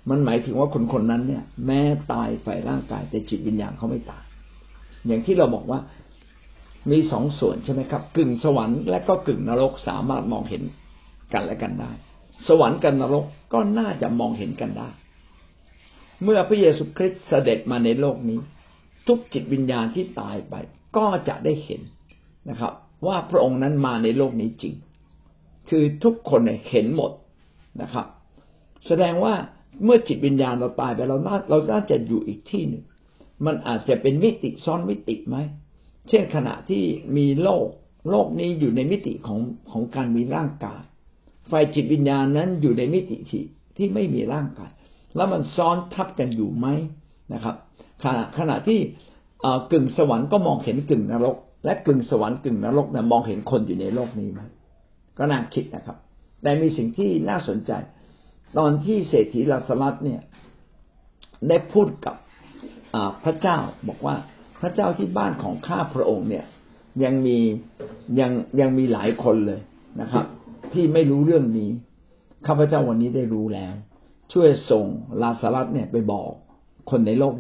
มันหมายถึงว่าคนคนนั้นเนี่ย แม้ตายฝ่ายร่างกาย แต่จิตวิญญาณเขาไม่ตาย อย่างที่เราบอกว่ามีสองส่วนใช่ไหมครับ กึ่งสวรรค์และก็กึ่งนรกสามารถมองเห็นกันและกันได้ สวรรค์กับนรกก็น่าจะมองเห็นกันได้ เมื่อพระเยซูคริสต์เสด็จมาในโลกนี้ ทุกจิตวิญญาณที่ตายไป ก็จะได้เห็นนะครับ ว่าพระองค์นั้นมาในโลกนี้จริง คือทุกคนเห็นหมดนะครับ แสดงว่าเมื่อจิตวิญญาณเราตายไปเราน่าเราน่าจะอยู่อีกที่หนึ่งมันอาจจะเป็นมิติซ้อนมิติไหม เช่นขณะที่มีโลก โลกนี้อยู่ในมิติของของการมีร่างกาย ฝ่ายจิตวิญญาณนั้นอยู่ในมิติที่ที่ไม่มีร่างกาย แล้วมันซ้อนทับกันอยู่ไหมนะครับ ขณะขณะที่กึ่งสวรรค์ก็มองเห็นกึ่งนรก และกึ่งสวรรค์กึ่งนรกนะมองเห็นคนอยู่ในโลกนี้ไหมก็น่าคิดนะครับ แต่มีสิ่งที่น่าสนใจ ตอนที่เศรษฐีลาสลัดเนี่ยได้พูดกับพระเจ้าบอกว่าพระเจ้าที่บ้านของข้าพระองค์เนี่ยยังมียังยังมีหลายคนเลยนะครับ ที่ไม่รู้เรื่องนี้ข้าพเจ้าวันนี้ได้รู้แล้ว ช่วยส่งลาสารัสเนี่ยไปบอกคนในโลก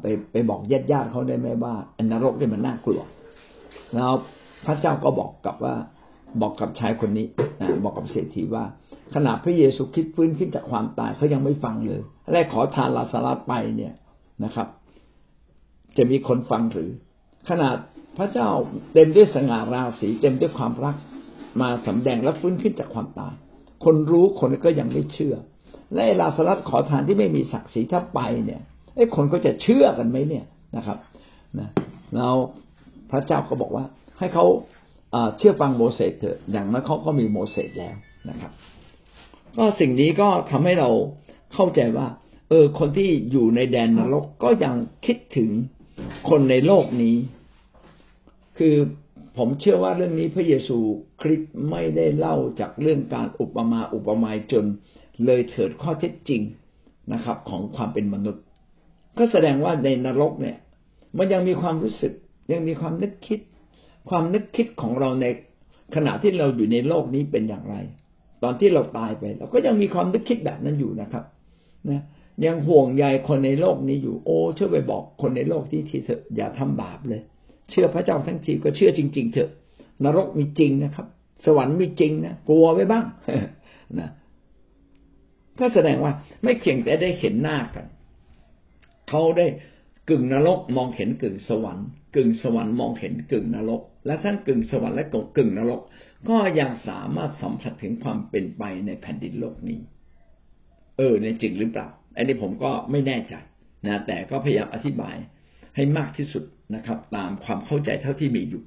ไปไปบอกญาติญาติเขาได้ไหมว่าอนรกเนี่ยมันน่ากลัว แล้วพระเจ้าก็บอกกับว่าบอกกับชายคนนี้บอกกับเศรษฐีว่า ขณะพระเยซูคริสต์ฟื้นขึ้นจากความตายเขายังไม่ฟังเลยแรกขอทานลาสารัสไปเนี่ยนะครับ จะมีคนฟังหรือ ขนาดพระเจ้าเต็มด้วยสง่าราศีเต็มด้วยความรัก มาสำแดงและฟื้นขึ้นจากความตาย คนรู้คนก็ยังไม่เชื่อ และลาสลัดขอทานที่ไม่มีศักดิ์ศรีถ้าไปเนี่ยไอ้คนก็จะเชื่อกันไหมเนี่ยนะครับนะแล้วพระเจ้าก็บอกว่า ให้เขาเชื่อฟังโมเสสเถอะอย่างนั้นเขาก็มีโมเสสแล้วนะครับ ก็สิ่งนี้ก็ทำให้เราเข้าใจว่า เออ คนที่อยู่ในแดนนรกก็ยังคิดถึงคนในโลกนี้ คือ ผมเชื่อว่าเรื่องนี้พระเยซูคริสต์ไม่ได้เล่าจากเรื่องการอุปมาอุปไมยจนเลยเถิดข้อเท็จจริงนะครับ ของความเป็นมนุษย์ ก็แสดงว่าในนรกเนี่ย มันยังมีความรู้สึก ยังมีความนึกคิด ความนึกคิดของเราในขณะที่เราอยู่ในโลกนี้เป็นอย่างไร ตอนที่เราตายไป เราก็ยังมีความนึกคิดแบบนั้นอยู่นะครับนะยังห่วงใยคนในโลกนี้อยู่โอ้ช่วยไปบอกคนในโลกที่ทีเถอะอย่าทำบาปเลย เชื่อพระเจ้าทั้งทีก็เชื่อจริง ๆ เถอะ นรกมีจริงนะครับ สวรรค์มีจริงนะกลัวไว้บ้างนะก็แสดงว่าไม่เพียงแต่ได้เห็นหน้ากันเขาได้กึ่งนรกมองเห็นกึ่งสวรรค์ กึ่งสวรรค์มองเห็นกึ่งนรก และทั้งกึ่งสวรรค์และกึ่งนรก ก็ยังสามารถสัมผัสถึงความเป็นไปในแผ่นดินโลกนี้ เออในจริงหรือเปล่า อันนี้ผมก็ไม่แน่ใจนะแต่ก็พยายามอธิบายให้มากที่สุด นะครับ ตามความเข้าใจเท่าที่มีอยู่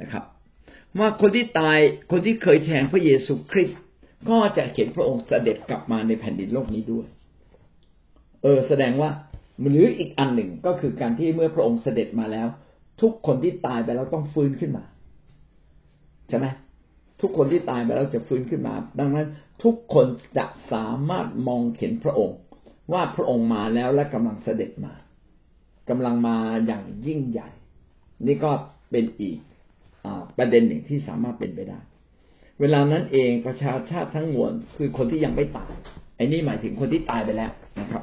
นะครับ ว่าคนที่ตายคนที่เคยแทงพระเยซูคริสต์ก็จะเห็นพระองค์เสด็จกลับมาในแผ่นดินโลกนี้ด้วย เออ แสดงว่าหรืออีกอันหนึ่งก็คือการที่เมื่อพระองค์เสด็จมาแล้ว ทุกคนที่ตายไปแล้วต้องฟื้นขึ้นมาใช่ไหมทุกคนที่ตายไปแล้วจะฟื้นขึ้นมา ดังนั้นทุกคนจะสามารถมองเห็นพระองค์ ว่าพระองค์มาแล้วและกำลังเสด็จมา กำลังมาอย่างยิ่งใหญ่ นี่ก็เป็นอีกอประเด็นหนึ่งที่สามารถเป็นไปได้ เวลานั้นเองประชาชาติทั้งมวลคือคนที่ยังไม่ตายไอ้นี่หมายถึงคนที่ตายไปแล้วนะครับ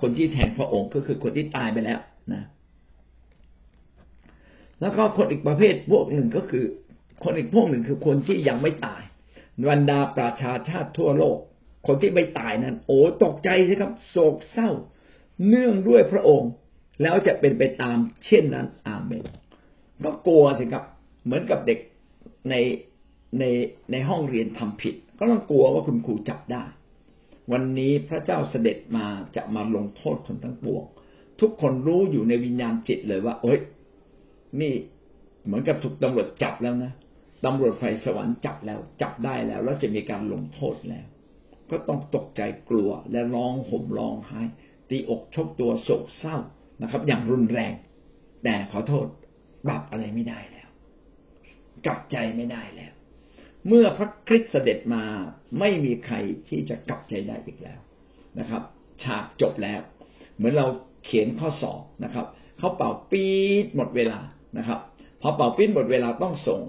คนที่แทนพระองค์ก็คือคนที่ตายไปแล้วนะ แล้วก็คนอีกประเภทพวกหนึ่งก็คือ คนอีกพวกหนึ่งคือคนที่ยังไม่ตายบรรดาประชาชาติทั่วโลก คนที่ไม่ตายนั้น โอ้ตกใจสิครับ โศกเศร้า เนื่องด้วยพระองค์ แล้วจะเป็นไปตามเช่นนั้น อาเมนก็กลัวสิครับ เหมือนกับเด็กในในในห้องเรียนทำผิด ก็ต้องกลัวว่าคุณครูจับได้ วันนี้พระเจ้าเสด็จมาจะมาลงโทษคนทั้งปวง ทุกคนรู้อยู่ในวิญญาณจิตเลยว่า เอ้ย นี่เหมือนกับถูกตำรวจจับแล้วนะตำรวจไฟสวรรค์จับแล้ว จับได้แล้ว แล้วจะมีการลงโทษแล้ว ก็ต้องตกใจกลัวและร้องห่มร้องไห้ตีอกชกตัวโศกเศร้า นะครับ อย่างรุนแรง แต่ขอโทษปรับอะไรไม่ได้แล้ว กลับใจไม่ได้แล้ว เมื่อพระคริสต์เสด็จมาไม่มีใครที่จะกลับใจได้อีกแล้วนะครับ ฉากจบแล้ว เหมือนเราเขียนข้อสอบนะครับเขาเป่าปี๊ดหมดเวลานะครับพอเป่าปี๊ดหมดเวลาต้องส่ง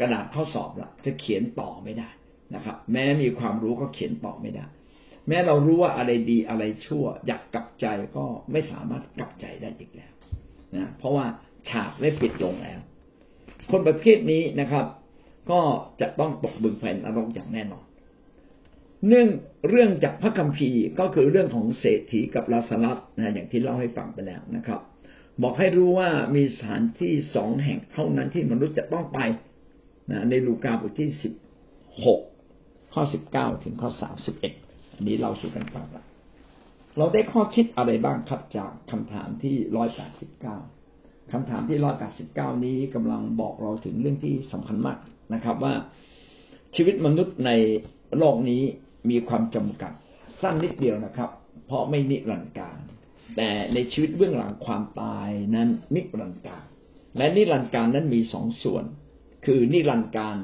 กระดาษข้อสอบละจะเขียนต่อไม่ได้นะครับ แม้มีความรู้ก็เขียนต่อไม่ได้ แม้เรารู้ว่าอะไรดีอะไรชั่ว อยากกลับใจก็ไม่สามารถกลับใจได้อีกแล้วนะเพราะว่าฉากได้ปิดลงแล้ว คนประเภทนี้นะครับ ก็จะต้องตกบึงไฟนรกอย่างแน่นอน เนื่องเรื่องจากพระคัมภีร์ก็คือเรื่องของเศรษฐีกับลาสลับนะอย่างที่เล่าให้ฟังไปแล้วนะครับ บอกให้รู้ว่ามีสถานที่สองแห่งเท่านั้นที่มนุษย์จะต้องไปนะในลูกาบทที่สิบหกข้อสิบเก้าถึงข้อสามสิบเอ็ด นี้เราสู่กันฟังละเราได้ข้อคิดอะไรบ้างครับจากคำถามที่ร้อยแปดสิบเก้าคำถามที่ร้อยแปดสิบเก้านี้กำลังบอกเราถึงเรื่องที่สำคัญมากนะครับ ว่าชีวิตมนุษย์ในโลกนี้มีความจำกัด สั้นนิดเดียวนะครับ เพราะไม่นิรันดร์การ แต่ในชีวิตเบื้องหลังความตายนั้นนิรันดร์การ และนิรันดร์การนั้นมีสองส่วน คือนิรันดร์การ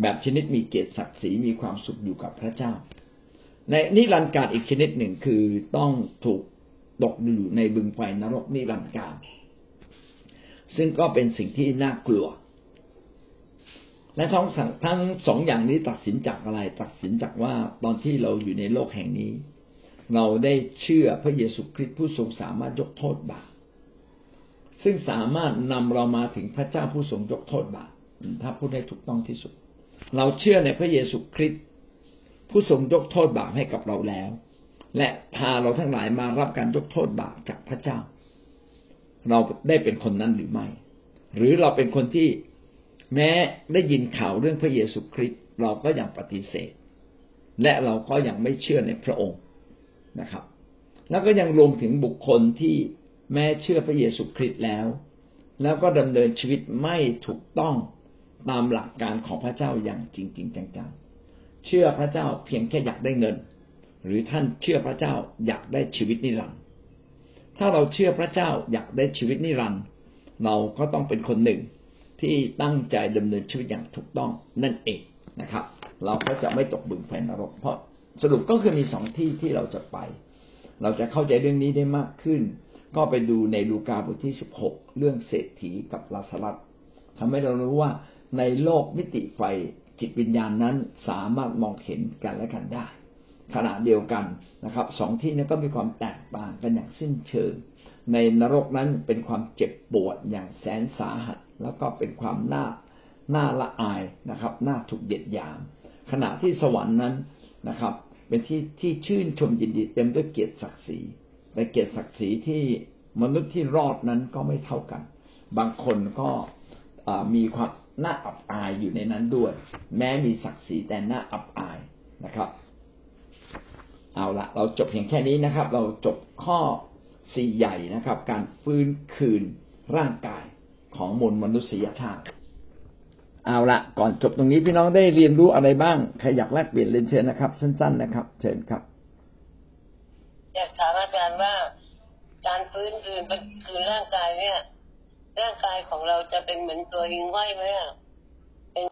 แบบชนิดมีเกียรติศักดิ์ศรีมีความสุขอยู่กับพระเจ้า ในนิรันดร์การอีกชนิดหนึ่งคือต้องถูกตกอยู่ในบึงไฟนรกนิรันดร์การซึ่งก็เป็นสิ่งที่น่ากลัว และทั้งทั้งสองอย่างนี้ตัดสินจากอะไร ตัดสินจากว่าตอนที่เราอยู่ในโลกแห่งนี้ เราได้เชื่อพระเยซูคริสต์ผู้ทรงสามารถยกโทษบาปซึ่งสามารถนำเรามาถึงพระเจ้าผู้ทรงยกโทษบาปถ้าพูดให้ถูกต้องที่สุด เราเชื่อในพระเยซูคริสต์ ผู้ทรงยกโทษบาปให้กับเราแล้ว และพาเราทั้งหลายมารับการยกโทษบาปจากพระเจ้า เราได้เป็นคนนั้นหรือไม่ หรือเราเป็นคนที่แม้ได้ยินข่าวเรื่องพระเยซูคริสต์เราก็ยังปฏิเสธ และเราก็ยังไม่เชื่อในพระองค์นะครับ แล้วก็ยังรวมถึงบุคคลที่แม้เชื่อพระเยซูคริสต์แล้ว แล้วก็ดำเนินชีวิตไม่ถูกต้องตามหลักการของพระเจ้าอย่างจริงๆจังๆ เชื่อพระเจ้าเพียงแค่อยากได้เงิน หรือท่านเชื่อพระเจ้าอยากได้ชีวิตนิรันดร์ถ้าเราเชื่อพระเจ้าอยากได้ชีวิตนิรันดร์เราก็ต้องเป็นคนหนึ่งที่ตั้งใจดำเนินชีวิตอย่างถูกต้องนั่นเองนะครับ เราก็จะไม่ตกบึงไฟนรกเพราะสรุปก็คือมีสองที่ที่เราจะไป เราจะเข้าใจเรื่องนี้ได้มากขึ้น ก็ไปดูในลูกาบทที่สิบหกเรื่องเศรษฐีกับลาสลัสทำให้เรารู้ว่าในโลกมิติไฟ จิตวิญญาณนั้นสามารถมองเห็นกันและกันได้ ขณะเดียวกันนะครับสองที่นี้ก็มีความแตกต่างกันอย่างสิ้นเชิง ในนรกนั้นเป็นความเจ็บปวดอย่างแสนสาหัส แล้วก็เป็นความน่าน่าละอายนะครับน่าถูกเด็ดยาม ขณะที่สวรรค์นั้นนะครับ เป็นที่ที่ชื่นชมยินดีเต็มด้วยเกียรติศักดิ์ศรีแต่เกียรติศักดิ์ศรีที่มนุษย์ที่รอดนั้นก็ไม่เท่ากัน บางคนก็มีความ น่าอับอายอยู่ในนั้นด้วย แม้มีศักดิ์ศรีแต่น่าอับอายนะครับ เอาละเราจบเพียงแค่นี้นะครับ เราจบข้อสี่ใหญ่นะครับ การฟื้นคืนร่างกายของมวลมนุษยชาติ เอาละก่อนจบตรงนี้พี่น้องได้เรียนรู้อะไรบ้างใครอยากแลกเปลี่ยนเรียนเชิญนะครับ สั้น ๆ นะครับ เชิญครับอยากถามอาจารย์ว่าการฟื้นคืนคืนร่างกายเนี่ย ร่างกายของเราจะเป็นเหมือนตัวหิงห้อยไหมอะ